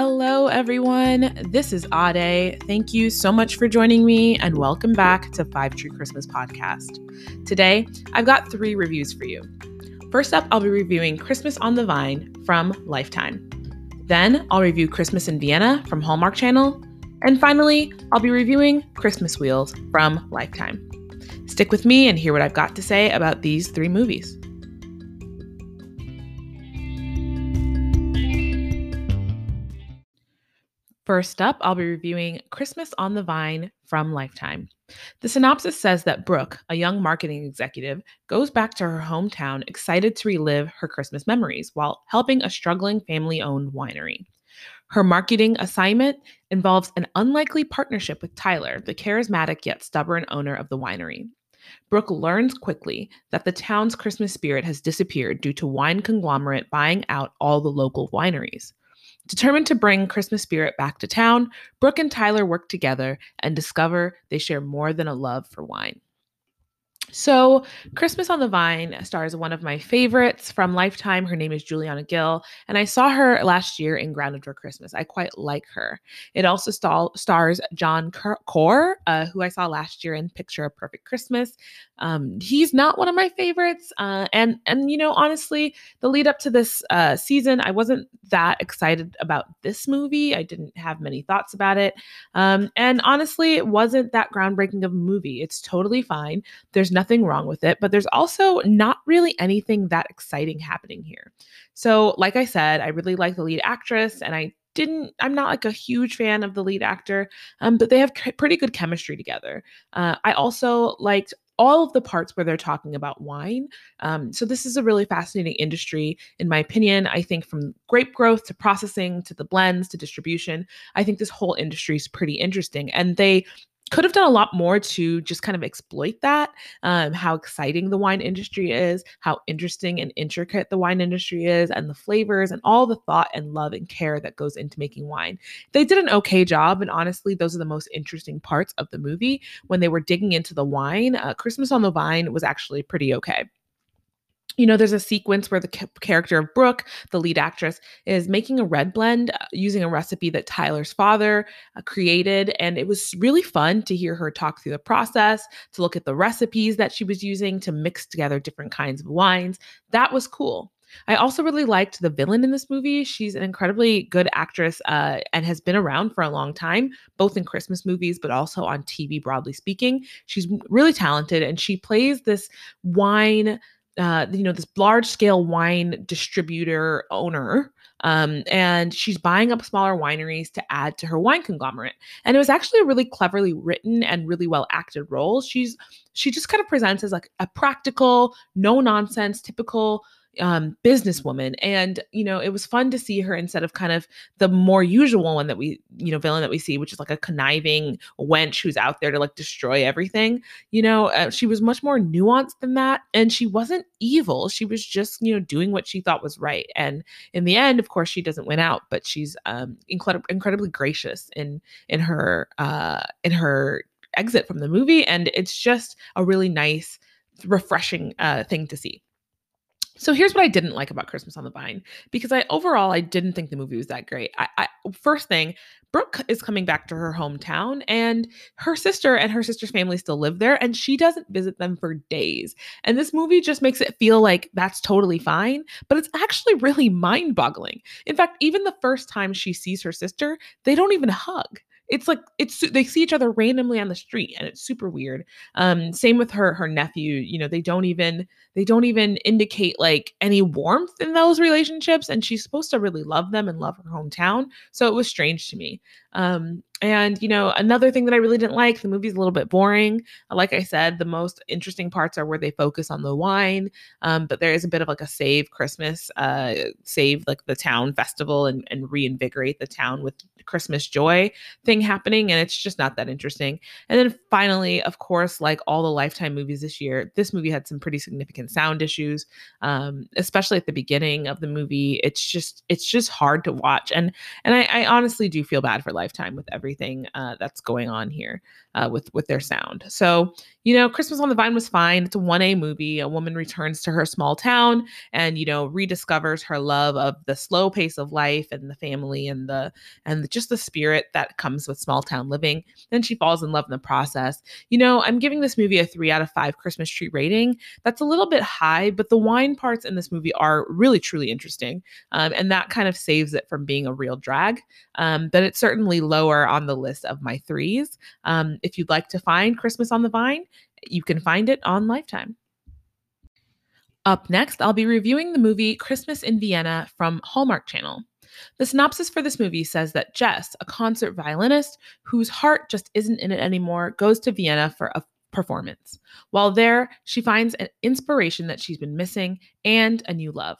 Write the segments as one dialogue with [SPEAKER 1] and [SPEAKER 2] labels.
[SPEAKER 1] Hello, everyone. This is Ade. Thank you so much for joining me, and welcome back to Five Tree Christmas Podcast. Today, I've got three reviews for you. First up, I'll be reviewing Christmas on the Vine from Lifetime. Then, I'll review Christmas in Vienna from Hallmark Channel. And finally, I'll be reviewing Christmas Wheels from Lifetime. Stick with me and hear what I've got to say about these three movies. First up, I'll be reviewing Christmas on the Vine from Lifetime. The synopsis says that Brooke, a young marketing executive, goes back to her hometown excited to relive her Christmas memories while helping a struggling family owned winery. Her marketing assignment involves an unlikely partnership with Tyler, the charismatic yet stubborn owner of the winery. Brooke learns quickly that the town's Christmas spirit has disappeared due to wine conglomerate buying out all the local wineries. Determined to bring Christmas spirit back to town, Brooke and Tyler work together and discover they share more than a love for wine. So, Christmas on the Vine stars one of my favorites from Lifetime. Her name is Juliana Guill, and I saw her last year in Grounded for Christmas. I quite like her. It also st- stars Jon Cor, uh, who I saw last year in Picture a Perfect Christmas. Um, he's not one of my favorites, uh, and and you know honestly, the lead up to this uh, season, I wasn't that excited about this movie. I didn't have many thoughts about it, um, and honestly, it wasn't that groundbreaking of a movie. It's totally fine. There's nothing wrong with it, but there's also not really anything that exciting happening here. So, like I said, I really like the lead actress and I didn't i'm not like a huge fan of the lead actor um, but they have pretty good chemistry together uh, i also liked all of the parts where they're talking about wine. Um, so, this is a really fascinating industry, in my opinion. I think from grape growth to processing to the blends to distribution, I think this whole industry is pretty interesting. And they could have done a lot more to just kind of exploit that um, how exciting the wine industry is how interesting and intricate the wine industry is and the flavors and all the thought and love and care that goes into making wine. They did an okay job and honestly those are the most interesting parts of the movie. When they were digging into the wine uh, christmas on the vine was actually pretty okay you know, there's a sequence where the character of Brooke, the lead actress, is making a red blend uh, using a recipe that Tyler's father uh, created. And it was really fun to hear her talk through the process, to look at the recipes that she was using to mix together different kinds of wines. That was cool. I also really liked the villain in this movie. She's an incredibly good actress uh, and has been around for a long time, both in Christmas movies, but also on TV, broadly speaking. She's really talented and she plays this wine uh, you know, this large scale wine distributor owner. Um, and she's buying up smaller wineries to add to her wine conglomerate. And it was actually a really cleverly written and really well acted role. She's she just kind of presents as like a practical, no nonsense, typical um, businesswoman. And, you know, it was fun to see her instead of kind of the more usual one that we, you know, villain that we see, which is like a conniving wench who's out there to like destroy everything. You know, uh, she was much more nuanced than that. And she wasn't evil. She was just, you know, doing what she thought was right. And in the end, of course, she doesn't win out, but she's um, incredibly, incredibly gracious in, in her, uh, in her exit from the movie. And it's just a really nice, refreshing uh, thing to see. So here's what I didn't like about Christmas on the Vine because I overall I didn't think the movie was that great. I, I first thing, Brooke is coming back to her hometown and her sister and her sister's family still live there and she doesn't visit them for days. And this movie just makes it feel like that's totally fine, but it's actually really mind-boggling. In fact, even the first time she sees her sister, they don't even hug it's like it's they see each other randomly on the street and it's super weird. Um same with her her nephew you know they don't even they don't even indicate like any warmth in those relationships and she's supposed to really love them and love her hometown so it was strange to me. Um and, you know, another thing that I really didn't like, the movie's a little bit boring. Like I said, the most interesting parts are where they focus on the wine. Um, but there is a bit of like a save Christmas, uh, save like the town festival and, and reinvigorate the town with Christmas joy thing happening. And it's just not that interesting. And then finally, of course, like all the Lifetime movies this year, this movie had some pretty significant sound issues, um, especially at the beginning of the movie. It's just, it's just hard to watch. And, and I, I honestly do feel bad for Lifetime with every everything uh, that's going on here. Uh, with with their sound. So you know, Christmas on the Vine was fine. It's a 1A movie. A woman returns to her small town and, you know, rediscovers her love of the slow pace of life and the family and the and just the spirit that comes with small town living. Then she falls in love in the process. You know, I'm giving this movie a 3 out of 5 Christmas tree rating. That's a little bit high, but the wine parts in this movie are really truly interesting. Um, and that kind of saves it from being a real drag. Um, but it's certainly lower on the list of my threes. Um, if you'd like to find Christmas on the Vine, you can find it on Lifetime. Up next, I'll be reviewing the movie Christmas in Vienna from Hallmark Channel. The synopsis for this movie says that Jess, a concert violinist whose heart just isn't in it anymore, goes to Vienna for a performance. While there, she finds an inspiration that she's been missing and a new love.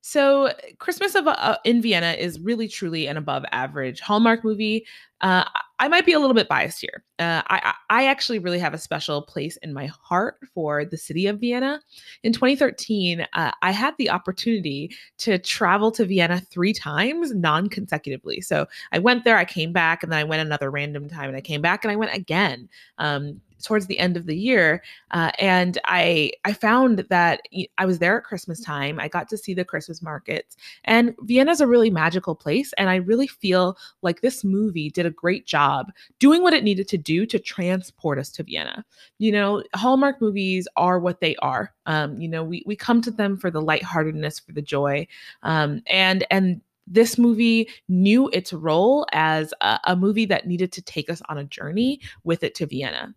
[SPEAKER 1] So, Christmas of, uh, in Vienna is really truly an above average Hallmark movie. Uh, I might be a little bit biased here. Uh, I, I actually really have a special place in my heart for the city of Vienna. In 2013, uh, I had the opportunity to travel to Vienna three times non consecutively. So I went there, I came back, and then I went another random time, and I came back and I went again. Um, towards the end of the year uh, and i i found that i was there at christmas time i got to see the christmas markets and vienna is a really magical place and i really feel like this movie did a great job doing what it needed to do to transport us to vienna you know hallmark movies are what they are um, you know we, we come to them for the lightheartedness for the joy um, and and this movie knew its role as a, a, movie that needed to take us on a journey with it to Vienna.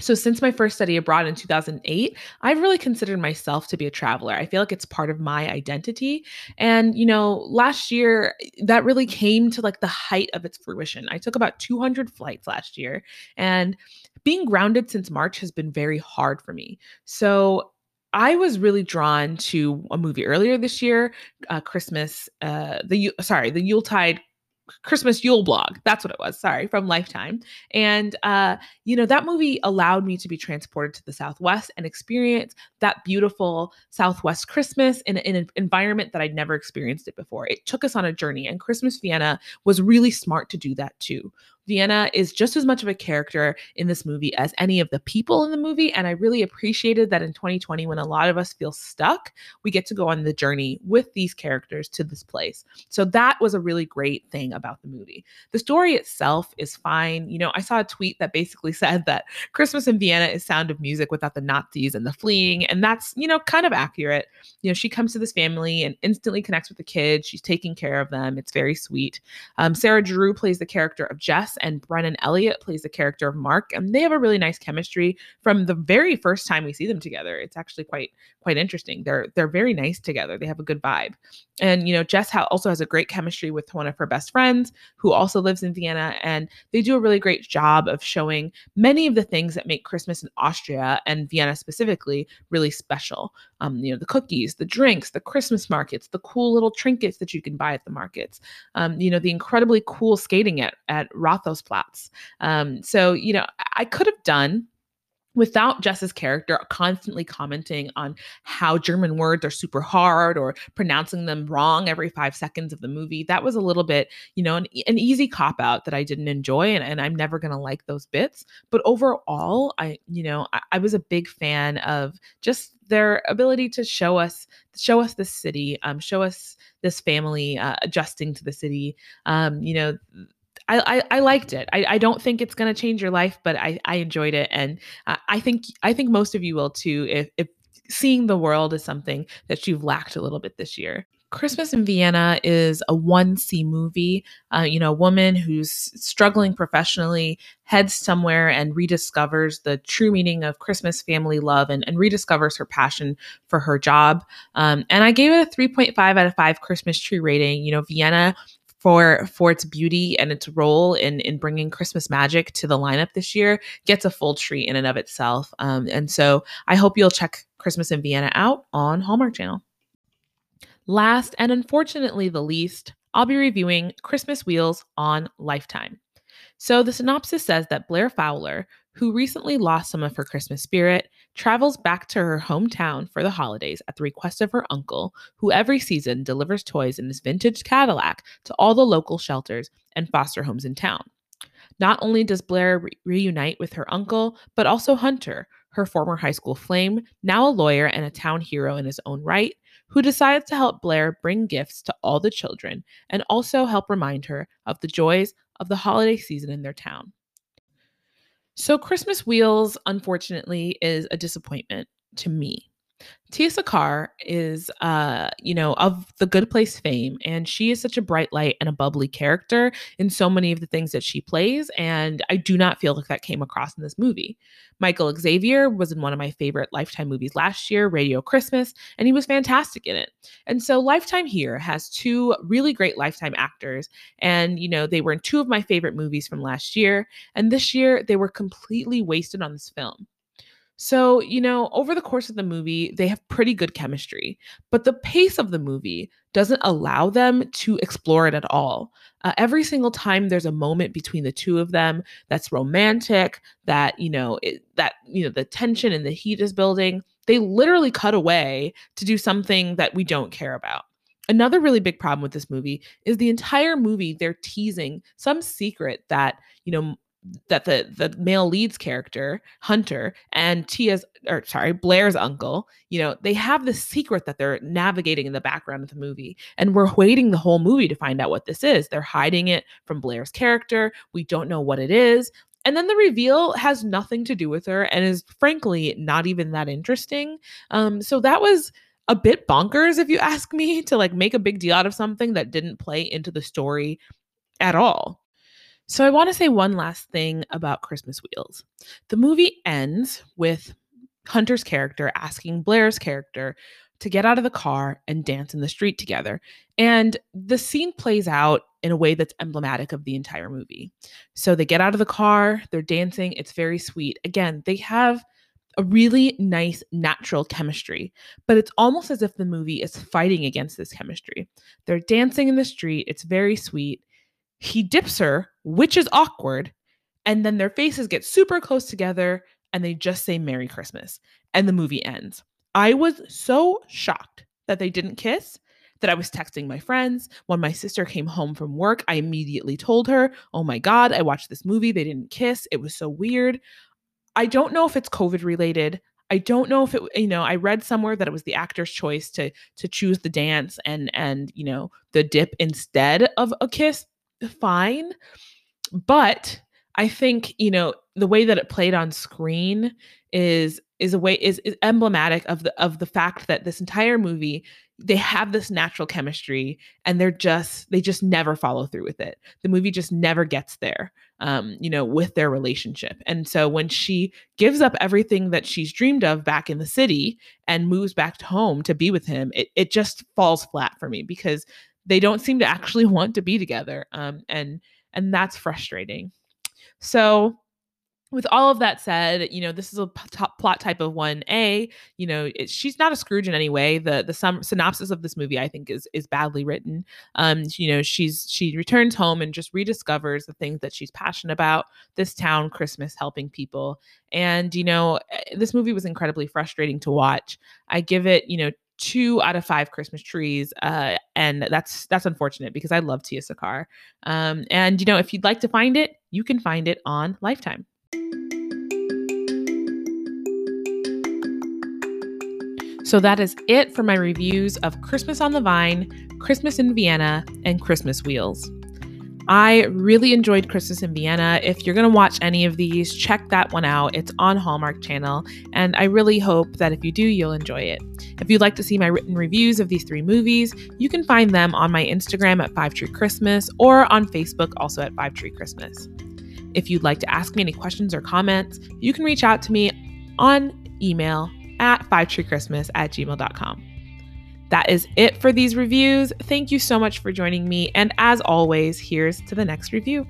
[SPEAKER 1] So, since my first study abroad in 2008, I've really considered myself to be a traveler. I feel like it's part of my identity. And, you know, last year, that really came to like the height of its fruition. I took about 200 flights last year, and being grounded since March has been very hard for me. So, I was really drawn to a movie earlier this year, uh, Christmas, uh, the sorry, the Yuletide Christmas Yule blog. That's what it was. Sorry, from Lifetime. And uh, you know, that movie allowed me to be transported to the Southwest and experience that beautiful Southwest Christmas in, in an environment that I'd never experienced it before. It took us on a journey, and Christmas Vienna was really smart to do that too. Vienna is just as much of a character in this movie as any of the people in the movie. And I really appreciated that in 2020, when a lot of us feel stuck, we get to go on the journey with these characters to this place. So that was a really great thing about the movie. The story itself is fine. You know, I saw a tweet that basically said that Christmas in Vienna is sound of music without the Nazis and the fleeing. And that's, you know, kind of accurate. You know, she comes to this family and instantly connects with the kids. She's taking care of them. It's very sweet. Um, Sarah Drew plays the character of Jess and Brennan Elliott plays the character of Mark, and they have a really nice chemistry from the very first time we see them together. It's actually quite quite interesting. They're they're very nice together. They have a good vibe, and you know Jess also has a great chemistry with one of her best friends who also lives in Vienna, and they do a really great job of showing many of the things that make Christmas in Austria and Vienna specifically really special. Um, you know the cookies, the drinks, the Christmas markets, the cool little trinkets that you can buy at the markets. Um, you know the incredibly cool skating at at Rathausplatz. Um, so, you know, I could have done without Jess's character constantly commenting on how German words are super hard or pronouncing them wrong every five seconds of the movie, that was a little bit, you know, an, an easy cop out that I didn't enjoy. And, and I'm never going to like those bits. But overall, I, you know, I, I, was a big fan of just their ability to show us, show us this city, um, show us this family uh, adjusting to the city. Um, you know, I, I, I liked it. I, I don't think it's going to change your life, but I, I enjoyed it, and I, think I think most of you will too. If, if seeing the world is something that you've lacked a little bit this year. Christmas in Vienna is a 1C movie. Uh, you know, a woman who's struggling professionally heads somewhere and rediscovers the true meaning of Christmas family love and, and rediscovers her passion for her job. Um, and I gave it a 3.5 out of 5 Christmas tree rating. You know, Vienna for for its beauty and its role in in bringing Christmas magic to the lineup this year gets a full treat in and of itself. Um, and so I hope you'll check Christmas in Vienna out on Hallmark Channel. Last and unfortunately the least, I'll be reviewing Christmas Wheels on Lifetime. So the synopsis says that Blair Fowler, who recently lost some of her Christmas spirit, travels back to her hometown for the holidays at the request of her uncle, who every season delivers toys in his vintage Cadillac to all the local shelters and foster homes in town. Not only does Blair re- reunite with her uncle, but also Hunter, her former high school flame, now a lawyer and a town hero in his own right, who decides to help Blair bring gifts to all the children and also help remind her of the joys of the holiday season in their town. So, Christmas Wheels, unfortunately, is a disappointment to me. Tiya Sircar is, uh, you know, of the Good Place fame, and she is such a bright light and a bubbly character in so many of the things that she plays. And I do not feel like that came across in this movie. Michael Xavier was in one of my favorite Lifetime movies last year, Radio Christmas, and he was fantastic in it. And so Lifetime here has two really great Lifetime actors, and you know, they were in two of my favorite movies from last year, and this year they were completely wasted on this film. So, you know, over the course of the movie, they have pretty good chemistry, but the pace of the movie doesn't allow them to explore it at all. Uh, every single time there's a moment between the two of them that's romantic, that, you know, it, that, you know, the tension and the heat is building, they literally cut away to do something that we don't care about. Another really big problem with this movie is the entire movie they're teasing some secret that, you know, that the the male lead's character Hunter and Tiya's or sorry Blair's uncle, you know, they have this secret that they're navigating in the background of the movie, and we're waiting the whole movie to find out what this is. They're hiding it from Blair's character. We don't know what it is. And then the reveal has nothing to do with her and is frankly not even that interesting. Um, so that was a bit bonkers, if you ask me, to like make a big deal out of something that didn't play into the story at all. So I want to say one last thing about Christmas Wheels. The movie ends with Hunter's character asking Blair's character to get out of the car and dance in the street together. And the scene plays out in a way that's emblematic of the entire movie. So they get out of the car, they're dancing, it's very sweet. Again, they have a really nice natural chemistry, but it's almost as if the movie is fighting against this chemistry. They're dancing in the street, it's very sweet. He dips her, which is awkward. And then their faces get super close together and they just say Merry Christmas. And the movie ends. I was so shocked that they didn't kiss that I was texting my friends. When my sister came home from work, I immediately told her, Oh my God, I watched this movie. They didn't kiss. It was so weird. I don't know if it's COVID related. I don't know if it you know I read somewhere that it was the actor's choice to to choose the dance and and you know the dip instead of a kiss fine. But I think, you know, the way that it played on screen is is a way is, is emblematic of the of the fact that this entire movie they have this natural chemistry and they're just they just never follow through with it the movie just never gets there um you know with their relationship and so when she gives up everything that she's dreamed of back in the city and moves back home to be with him it, it just falls flat for me because they don't seem to actually want to be together um, and and that's frustrating so with all of that said, you know, this is a top plot type of 1A. You know, it, she's not a Scrooge in any way. The the sum, synopsis of this movie I think is is badly written. Um, you know, she's she returns home and just rediscovers the things that she's passionate about, this town, Christmas, helping people. And you know, eh, this movie was incredibly frustrating to watch. I give it, you know, two out of five Christmas trees, uh, and that's that's unfortunate because I love Tiya Sircar. Um, and you know, if you'd like to find it, you can find it on Lifetime. So that is it for my reviews of Christmas on the Vine, Christmas in Vienna, and Christmas Wheels. I really enjoyed Christmas in Vienna. If you're going to watch any of these, check that one out. It's on Hallmark Channel, and I really hope that if you do, you'll enjoy it. If you'd like to see my written reviews of these three movies, you can find them on my Instagram at Five Tree Christmas or on Facebook also at Five Tree Christmas. If you'd like to ask me any questions or comments, you can reach out to me on email at five tree christmas at gmail.com. That is it for these reviews. Thank you so much for joining me. And as always, here's to the next review.